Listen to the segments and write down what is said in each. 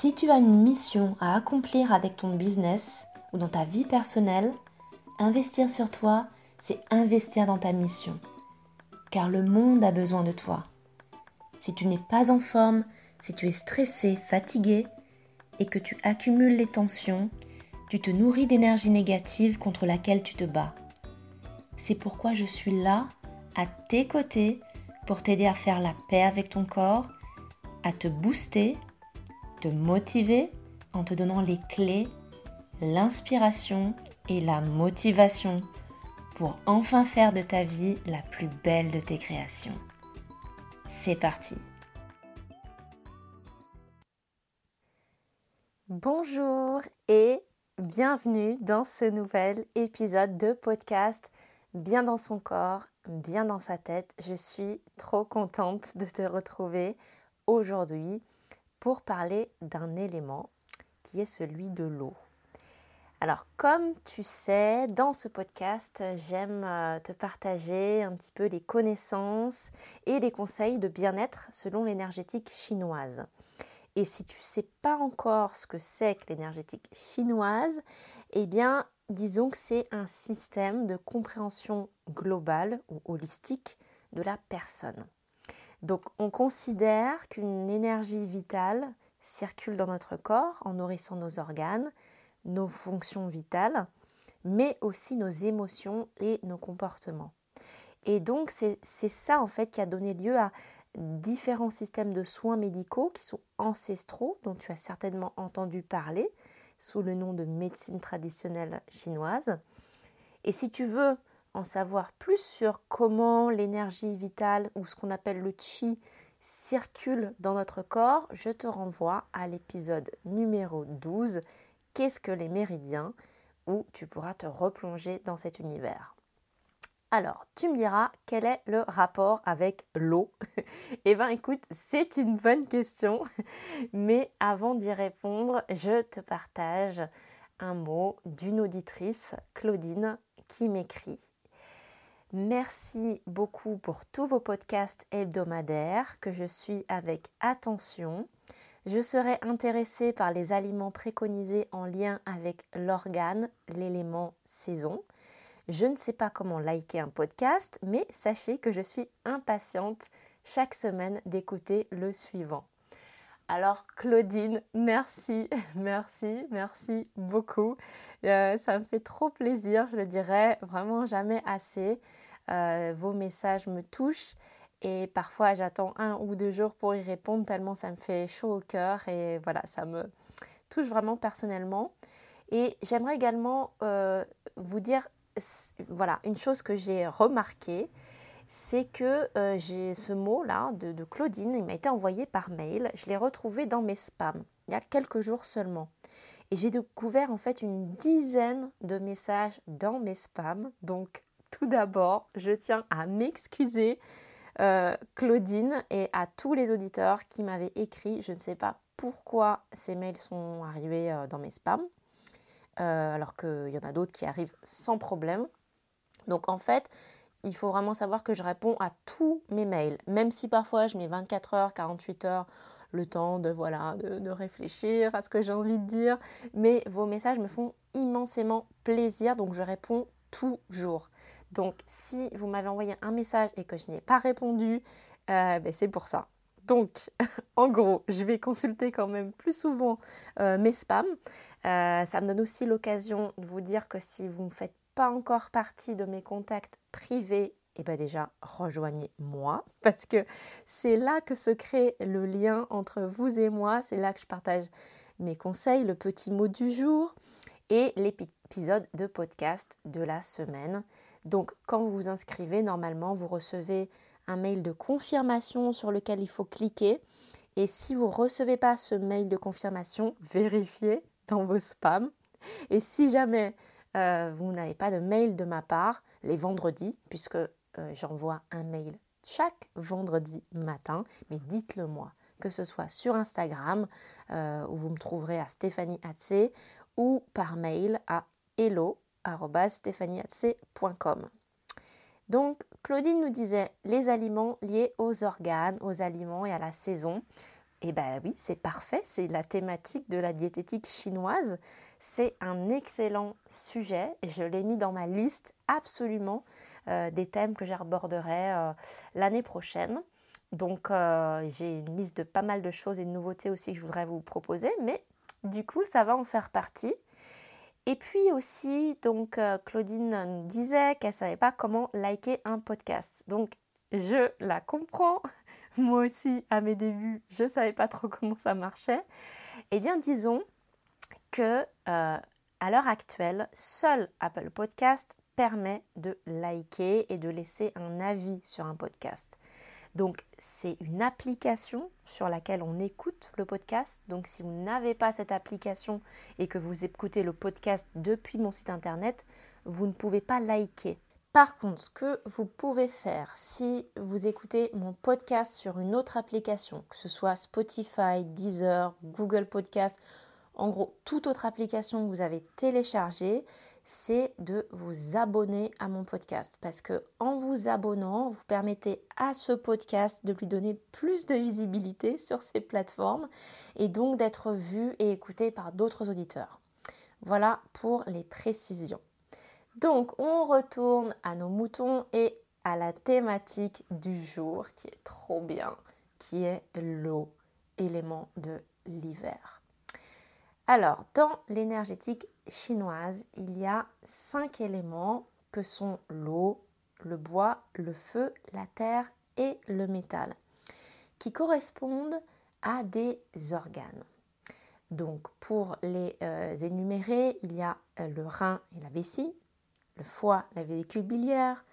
Si tu as une mission à accomplir avec ton business ou dans ta vie personnelle, investir sur toi, c'est investir dans ta mission. Car le monde a besoin de toi. Si tu n'es pas en forme, si tu es stressé, fatigué et que tu accumules les tensions, tu te nourris d'énergie négative contre laquelle tu te bats. C'est pourquoi je suis là, à tes côtés, pour t'aider à faire la paix avec ton corps, à te booster, te motiver en te donnant les clés, l'inspiration et la motivation pour enfin faire de ta vie la plus belle de tes créations. C'est parti Bonjour et bienvenue dans ce nouvel épisode de podcast Bien dans son corps, bien dans sa tête. Je suis trop contente de te retrouver aujourd'hui pour parler d'un élément qui est celui de l'eau. Alors comme tu sais, dans ce podcast, j'aime euh, te partager un petit peu les connaissances et les conseils de bien-être selon l'énergétique chinoise. Et si tu ne sais pas encore ce que c'est que l'énergétique chinoise, eh bien, disons que c'est un système de compréhension globale ou holistique de la personne. Donc, on considère qu'une énergie vitale circule dans notre corps en nourrissant nos organes, nos fonctions vitales, mais aussi nos émotions et nos comportements. Et donc, c'est ça en fait qui a donné lieu à différents systèmes de soins médicaux qui sont ancestraux, dont tu as certainement entendu parler, sous le nom de médecine traditionnelle chinoise. Et si tu veux savoir plus sur comment l'énergie vitale ou ce qu'on appelle le chi circule dans notre corps, je te renvoie à l'épisode numéro 12 Qu'est-ce que les méridiens? où tu pourras te replonger dans cet univers. Alors, tu me diras quel est le rapport avec l'eau? Eh bien, écoute, c'est une bonne question, mais avant d'y répondre, je te partage un mot d'une auditrice, Claudine, qui m'écrit. Merci beaucoup pour tous vos podcasts hebdomadaires que je suis avec attention. Je serai intéressée par les aliments préconisés en lien avec l'organe, l'élément saison. Je ne sais pas comment liker un podcast, mais sachez que je suis impatiente chaque semaine d'écouter le suivant. Alors Claudine, merci, merci, merci beaucoup. Euh, ça me fait trop plaisir, je le dirais vraiment jamais assez. Euh, vos messages me touchent et parfois j'attends un ou deux jours pour y répondre tellement ça me fait chaud au cœur et voilà, ça me touche vraiment personnellement. Et j'aimerais également euh, vous dire voilà, une chose que j'ai remarqué, c'est que euh, j'ai ce mot-là de, Claudine, il m'a été envoyé par mail, je l'ai retrouvé dans mes spams, il y a quelques jours seulement. Et j'ai découvert en fait une dizaine de messages dans mes spams. Donc tout d'abord, je tiens à m'excuser, euh, Claudine, et à tous les auditeurs qui m'avaient écrit. Je ne sais pas pourquoi ces mails sont arrivés euh, dans mes spams. Alors qu'il y en a d'autres qui arrivent sans problème. Donc en fait, il faut vraiment savoir que je réponds à tous mes mails, même si parfois je mets 24 heures, 48 heures le temps de voilà de, réfléchir à ce que j'ai envie de dire. Mais vos messages me font immensément plaisir, donc je réponds toujours. Donc si vous m'avez envoyé un message et que je n'y ai pas répondu, euh, ben, c'est pour ça. Donc, en gros, je vais consulter quand même plus souvent euh, mes spams. Euh, ça me donne aussi l'occasion de vous dire que si vous ne faites pas encore partie de mes contacts privés, et eh bien déjà rejoignez-moi parce que c'est là que se crée le lien entre vous et moi. C'est là que je partage mes conseils, le petit mot du jour et l'épisode de podcast de la semaine. Donc quand vous vous inscrivez, normalement, vous recevez un mail de confirmation sur lequel il faut cliquer. Et si vous ne recevez pas ce mail de confirmation, vérifiez dans vos spams. Et si jamais euh, vous n'avez pas de mail de ma part, les vendredis, puisque euh, j'envoie un mail chaque vendredi matin, mais dites-le moi, que ce soit sur Instagram, euh, où vous me trouverez à Stéphanie Hatse, ou par mail à hello.stéphaniehatse.com. Donc, Claudine nous disait les aliments liés aux organes, aux aliments et à la saison. Eh ben oui, c'est parfait, c'est la thématique de la diététique chinoise. C'est un excellent sujet et je l'ai mis dans ma liste absolument euh, des thèmes que j'aborderai euh, l'année prochaine. Donc euh, j'ai une liste de pas mal de choses et de nouveautés aussi que je voudrais vous proposer, mais du coup ça va en faire partie. Et puis aussi, donc Claudine disait qu'elle ne savait pas comment liker un podcast. Donc je la comprends. Moi aussi, à mes débuts, je ne savais pas trop comment ça marchait. Eh bien, disons que à l'heure actuelle, seul Apple Podcast permet de liker et de laisser un avis sur un podcast. Donc c'est une application sur laquelle on écoute le podcast. Donc si vous n'avez pas cette application et que vous écoutez le podcast depuis mon site internet, vous ne pouvez pas liker. Par contre, ce que vous pouvez faire si vous écoutez mon podcast sur une autre application, que ce soit Spotify, Deezer, Google Podcast, en gros toute autre application que vous avez téléchargée, c'est de vous abonner à mon podcast parce que en vous abonnant, vous permettez à ce podcast de lui donner plus de visibilité sur ces plateformes et donc d'être vu et écouté par d'autres auditeurs. Voilà pour les précisions. Donc, on retourne à nos moutons et à la thématique du jour qui est trop bien, qui est l'eau, élément de l'hiver. Alors, dans l'énergétique chinoise, il y a cinq éléments que sont l'eau, le bois, le feu, la terre et le métal, qui correspondent à des organes. Donc, pour les euh, énumérer, il y a euh, le rein et la vessie, le foie, la véhicule biliaire,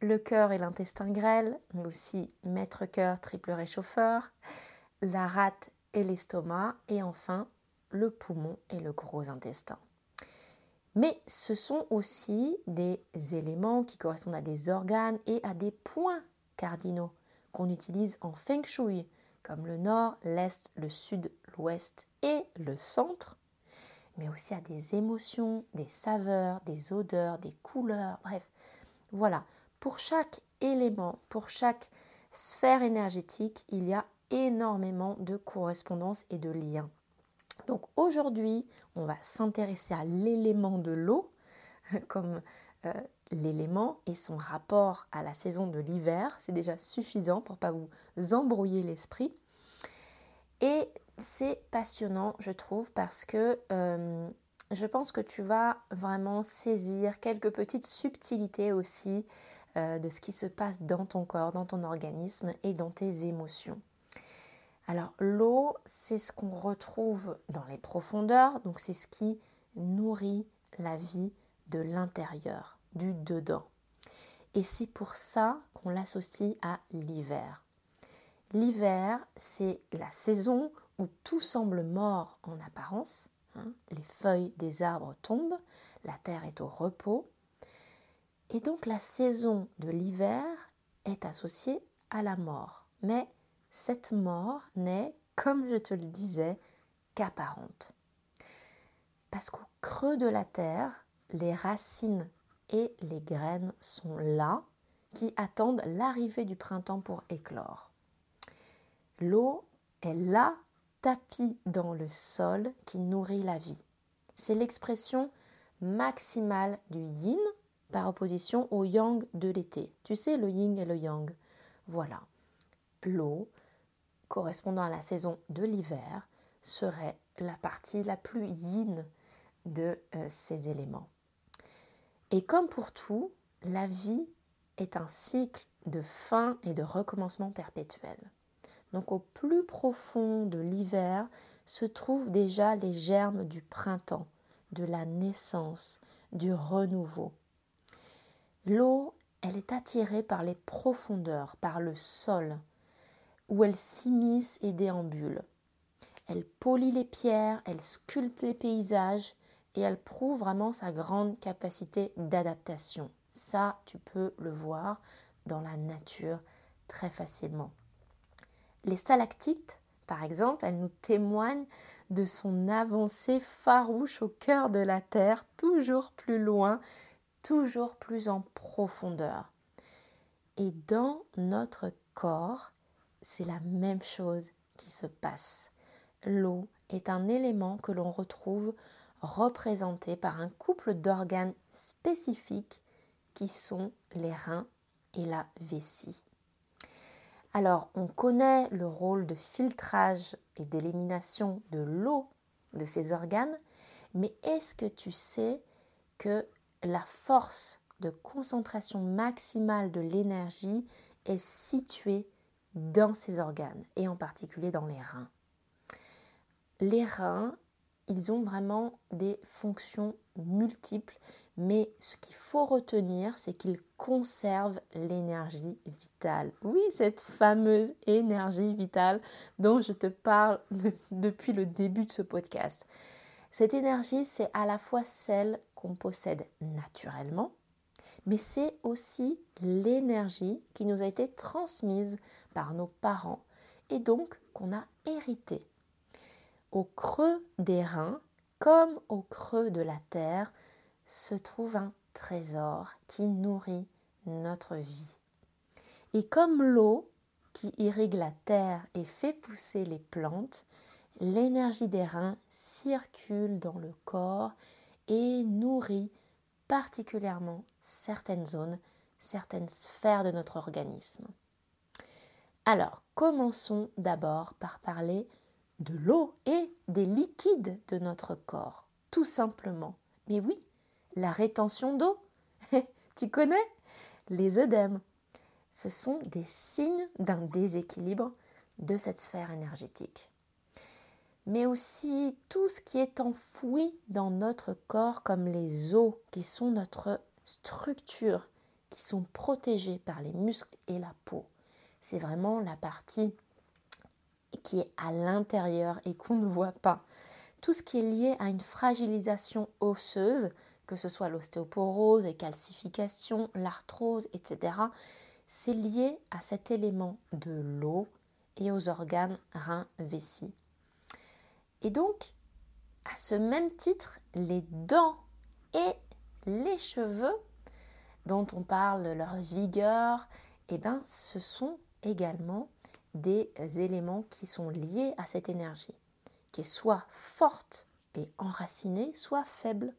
le cœur et l'intestin grêle, mais aussi maître-cœur, triple réchauffeur, la rate et l'estomac, et enfin le poumon et le gros intestin. Mais ce sont aussi des éléments qui correspondent à des organes et à des points cardinaux qu'on utilise en feng shui, comme le nord, l'est, le sud, l'ouest et le centre, mais aussi à des émotions, des saveurs, des odeurs, des couleurs, bref. Voilà, pour chaque élément, pour chaque sphère énergétique, il y a énormément de correspondances et de liens. Donc aujourd'hui, on va s'intéresser à l'élément de l'eau comme euh, l'élément et son rapport à la saison de l'hiver. C'est déjà suffisant pour ne pas vous embrouiller l'esprit. Et c'est passionnant, je trouve, parce que euh, je pense que tu vas vraiment saisir quelques petites subtilités aussi euh, de ce qui se passe dans ton corps, dans ton organisme et dans tes émotions. Alors l'eau, c'est ce qu'on retrouve dans les profondeurs, donc c'est ce qui nourrit la vie de l'intérieur, du dedans. Et c'est pour ça qu'on l'associe à l'hiver. L'hiver, c'est la saison où tout semble mort en apparence. Hein. les feuilles des arbres tombent, la terre est au repos. Et donc la saison de l'hiver est associée à la mort. Mais cette mort n'est, comme je te le disais, qu'apparente. Parce qu'au creux de la terre, les racines et les graines sont là, qui attendent l'arrivée du printemps pour éclore. L'eau est là, tapis dans le sol qui nourrit la vie. C'est l'expression maximale du yin par opposition au yang de l'été. Tu sais, le yin et le yang. Voilà. L'eau, correspondant à la saison de l'hiver serait la partie la plus yin de euh, ces éléments. Et comme pour tout, la vie est un cycle de fin et de recommencement perpétuel. Donc au plus profond de l'hiver se trouvent déjà les germes du printemps, de la naissance, du renouveau. L'eau, elle est attirée par les profondeurs, par le sol, où elle s'immisce et déambule. Elle polit les pierres, elle sculpte les paysages et elle prouve vraiment sa grande capacité d'adaptation. Ça, tu peux le voir dans la nature très facilement. Les stalactites, par exemple, elles nous témoignent de son avancée farouche au cœur de la Terre, toujours plus loin, toujours plus en profondeur. Et dans notre corps, c'est la même chose qui se passe. L'eau est un élément que l'on retrouve représenté par un couple d'organes spécifiques qui sont les reins et la vessie. Alors, on connaît le rôle de filtrage et d'élimination de l'eau de ces organes, mais est-ce que tu sais que la force de concentration maximale de l'énergie est située dans ces organes et en particulier dans les reins Les reins, ils ont vraiment des fonctions multiples mais ce qu'il faut retenir, c'est qu'il conserve l'énergie vitale. Oui, cette fameuse énergie vitale dont je te parle depuis le début de ce podcast. Cette énergie, c'est à la fois celle qu'on possède naturellement, mais c'est aussi l'énergie qui nous a été transmise par nos parents et donc qu'on a hérité. Au creux des reins, comme au creux de la terre, se trouve un trésor qui nourrit notre vie. Et comme l'eau qui irrigue la terre et fait pousser les plantes, l'énergie des reins circule dans le corps et nourrit particulièrement certaines zones, certaines sphères de notre organisme. Alors, commençons d'abord par parler de l'eau et des liquides de notre corps, tout simplement. Mais oui, la rétention d'eau. tu connais? Les œdèmes. Ce sont des signes d'un déséquilibre de cette sphère énergétique. Mais aussi tout ce qui est enfoui dans notre corps comme les os qui sont notre structure, qui sont protégés par les muscles et la peau. C'est vraiment la partie qui est à l'intérieur et qu'on ne voit pas. Tout ce qui est lié à une fragilisation osseuse, que ce soit l'ostéoporose, les calcifications, l'arthrose, etc., c'est lié à cet élément de l'eau et aux organes reins, vessie. Et donc, à ce même titre, les dents et les cheveux, dont on parle leur vigueur, eh ben, ce sont également des éléments qui sont liés à cette énergie, qui est soit forte et enracinée, soit faible.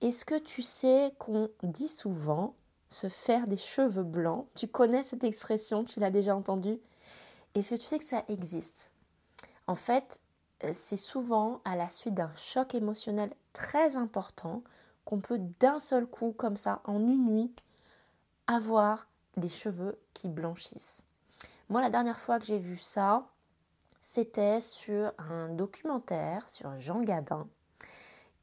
Est-ce que tu sais qu'on dit souvent se faire des cheveux blancs? Tu connais cette expression, tu l'as déjà entendue? Est-ce que tu sais que ça existe? En fait, euh, c'est souvent à la suite d'un choc émotionnel très important qu'on peut d'un seul coup, comme ça, en une nuit, avoir des cheveux qui blanchissent. Moi, la dernière fois que j'ai vu ça, c'était sur un documentaire sur Jean Gabin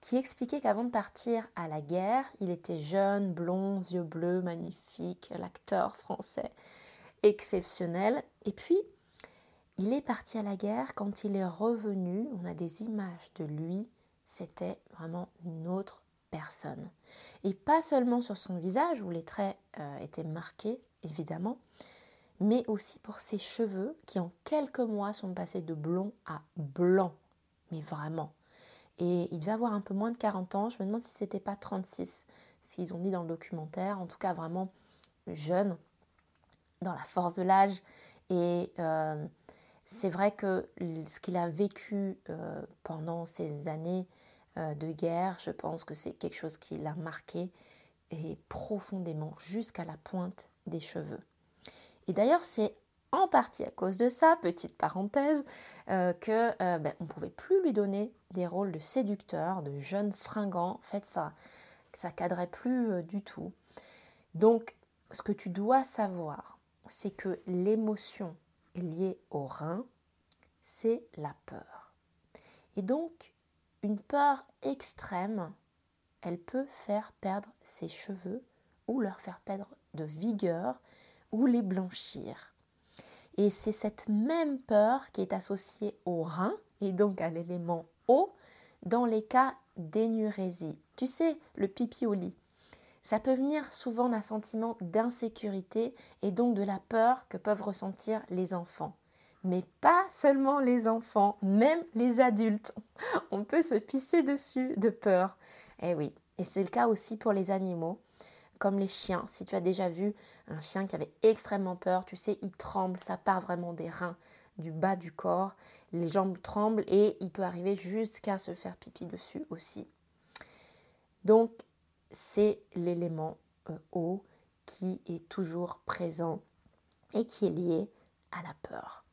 qui expliquait qu'avant de partir à la guerre, il était jeune, blond, yeux bleus, magnifique, l'acteur français exceptionnel. Et puis, il est parti à la guerre. Quand il est revenu, on a des images de lui. C'était vraiment une autre personne. Et pas seulement sur son visage, où les traits euh, étaient marqués, évidemment, mais aussi pour ses cheveux, qui en quelques mois sont passés de blond à blanc. Mais vraiment. Et il devait avoir un peu moins de 40 ans. Je me demande si c'était pas 36, ce qu'ils ont dit dans le documentaire. En tout cas, vraiment jeune, dans la force de l'âge. Et euh, c'est vrai que ce qu'il a vécu euh, pendant ces années de guerre, je pense que c'est quelque chose qui l'a marqué et profondément jusqu'à la pointe des cheveux. Et d'ailleurs, c'est en partie à cause de ça, petite parenthèse, euh, que euh, ben, on pouvait plus lui donner des rôles de séducteur, de jeune fringant. En fait, ça, ça cadrait plus euh, du tout. Donc, ce que tu dois savoir, c'est que l'émotion liée au rein, c'est la peur. Et donc, peur extrême, elle peut faire perdre ses cheveux ou leur faire perdre de vigueur ou les blanchir. Et c'est cette même peur qui est associée au rein et donc à l'élément eau dans les cas d'énurésie. Tu sais, le pipi au lit. Ça peut venir souvent d'un sentiment d'insécurité et donc de la peur que peuvent ressentir les enfants. Mais pas seulement les enfants, même les adultes. On peut se pisser dessus de peur. Eh oui, et c'est le cas aussi pour les animaux comme les chiens. Si tu as déjà vu un chien qui avait extrêmement peur, tu sais, il tremble, ça part vraiment des reins du bas du corps, les jambes tremblent et il peut arriver jusqu'à se faire pipi dessus aussi. Donc c'est l'élément euh, eau qui est toujours présent et qui est lié à la peur.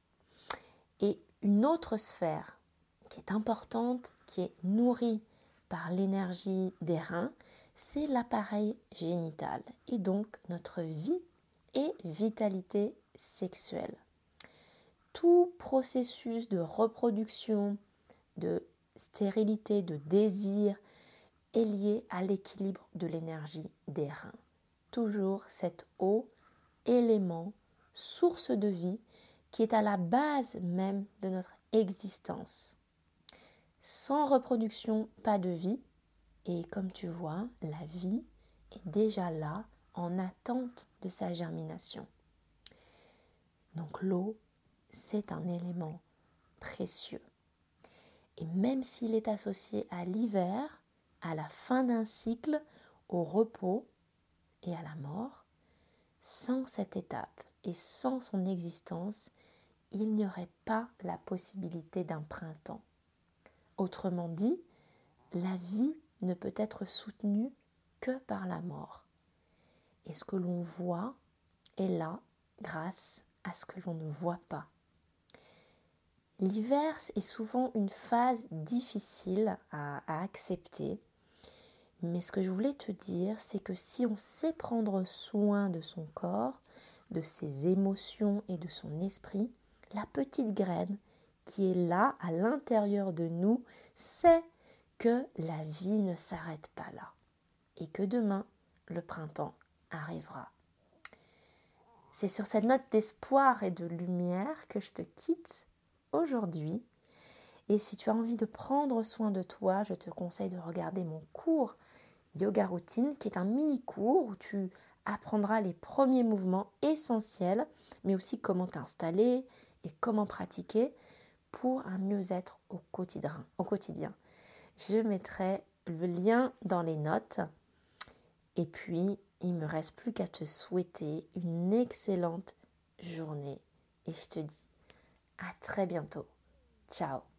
Et une autre sphère qui est importante, qui est nourrie par l'énergie des reins, c'est l'appareil génital et donc notre vie et vitalité sexuelle. Tout processus de reproduction, de stérilité, de désir est lié à l'équilibre de l'énergie des reins. Toujours cet haut élément, source de vie, qui est à la base même de notre existence. Sans reproduction, pas de vie. Et comme tu vois, la vie est déjà là en attente de sa germination. Donc l'eau, c'est un élément précieux. Et même s'il est associé à l'hiver, à la fin d'un cycle, au repos et à la mort, sans cette étape et sans son existence, il n'y aurait pas la possibilité d'un printemps. Autrement dit, la vie ne peut être soutenue que par la mort. Et ce que l'on voit est là grâce à ce que l'on ne voit pas. L'hiver est souvent une phase difficile à, accepter, mais ce que je voulais te dire, c'est que si on sait prendre soin de son corps, de ses émotions et de son esprit, la petite graine qui est là à l'intérieur de nous sait que la vie ne s'arrête pas là et que demain, le printemps arrivera. C'est sur cette note d'espoir et de lumière que je te quitte aujourd'hui. Et si tu as envie de prendre soin de toi, je te conseille de regarder mon cours Yoga Routine, qui est un mini cours où tu apprendras les premiers mouvements essentiels, mais aussi comment t'installer et comment pratiquer pour un mieux-être au quotidien. au quotidien. Je mettrai le lien dans les notes. Et puis, il me reste plus qu'à te souhaiter une excellente journée. Et je te dis à très bientôt. Ciao